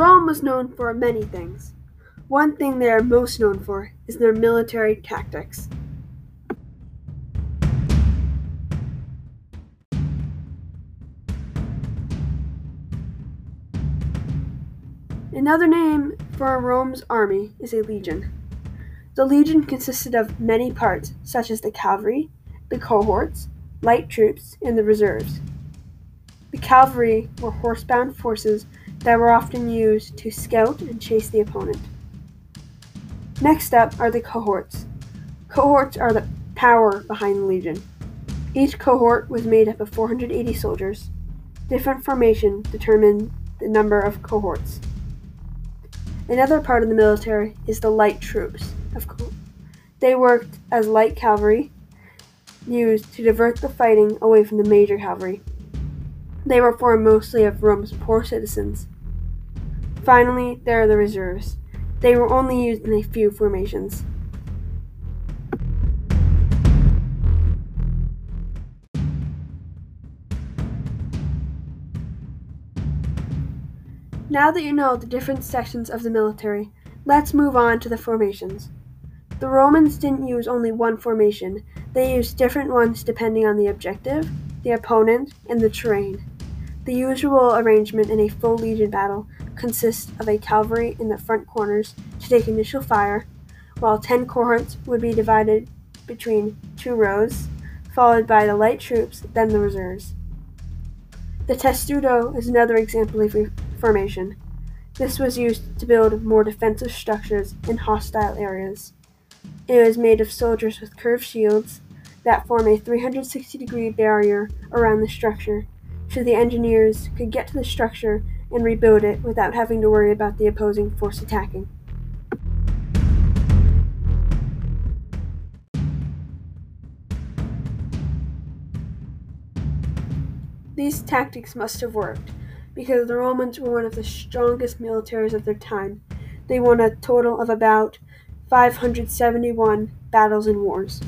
Rome was known for many things. One thing they are most known for is their military tactics. Another name for Rome's army is a legion. The legion consisted of many parts, such as the cavalry, the cohorts, light troops, and the reserves. The cavalry were horsebound forces that were often used to scout and chase the opponent. Next up are the cohorts. Cohorts are the power behind the legion. Each cohort was made up of 480 soldiers. Different formation determined the number of cohorts. Another part of the military is the light troops. They worked as light cavalry, used to divert the fighting away from the major cavalry. They were formed mostly of Rome's poor citizens. Finally, there are the reserves. They were only used in a few formations. Now that you know the different sections of the military, let's move on to the formations. The Romans didn't use only one formation, they used different ones depending on the objective, the opponent, and the terrain. The usual arrangement in a full legion battle consists of a cavalry in the front corners to take initial fire, while 10 cohorts would be divided between two rows, followed by the light troops, then the reserves. The testudo is another example of formation. This was used to build more defensive structures in hostile areas. It was made of soldiers with curved shields that form a 360 degree barrier around the structure so the engineers could get to the structure and rebuild it without having to worry about the opposing force attacking. These tactics must have worked, because the Romans were one of the strongest militaries of their time. They won a total of about 571 battles and wars.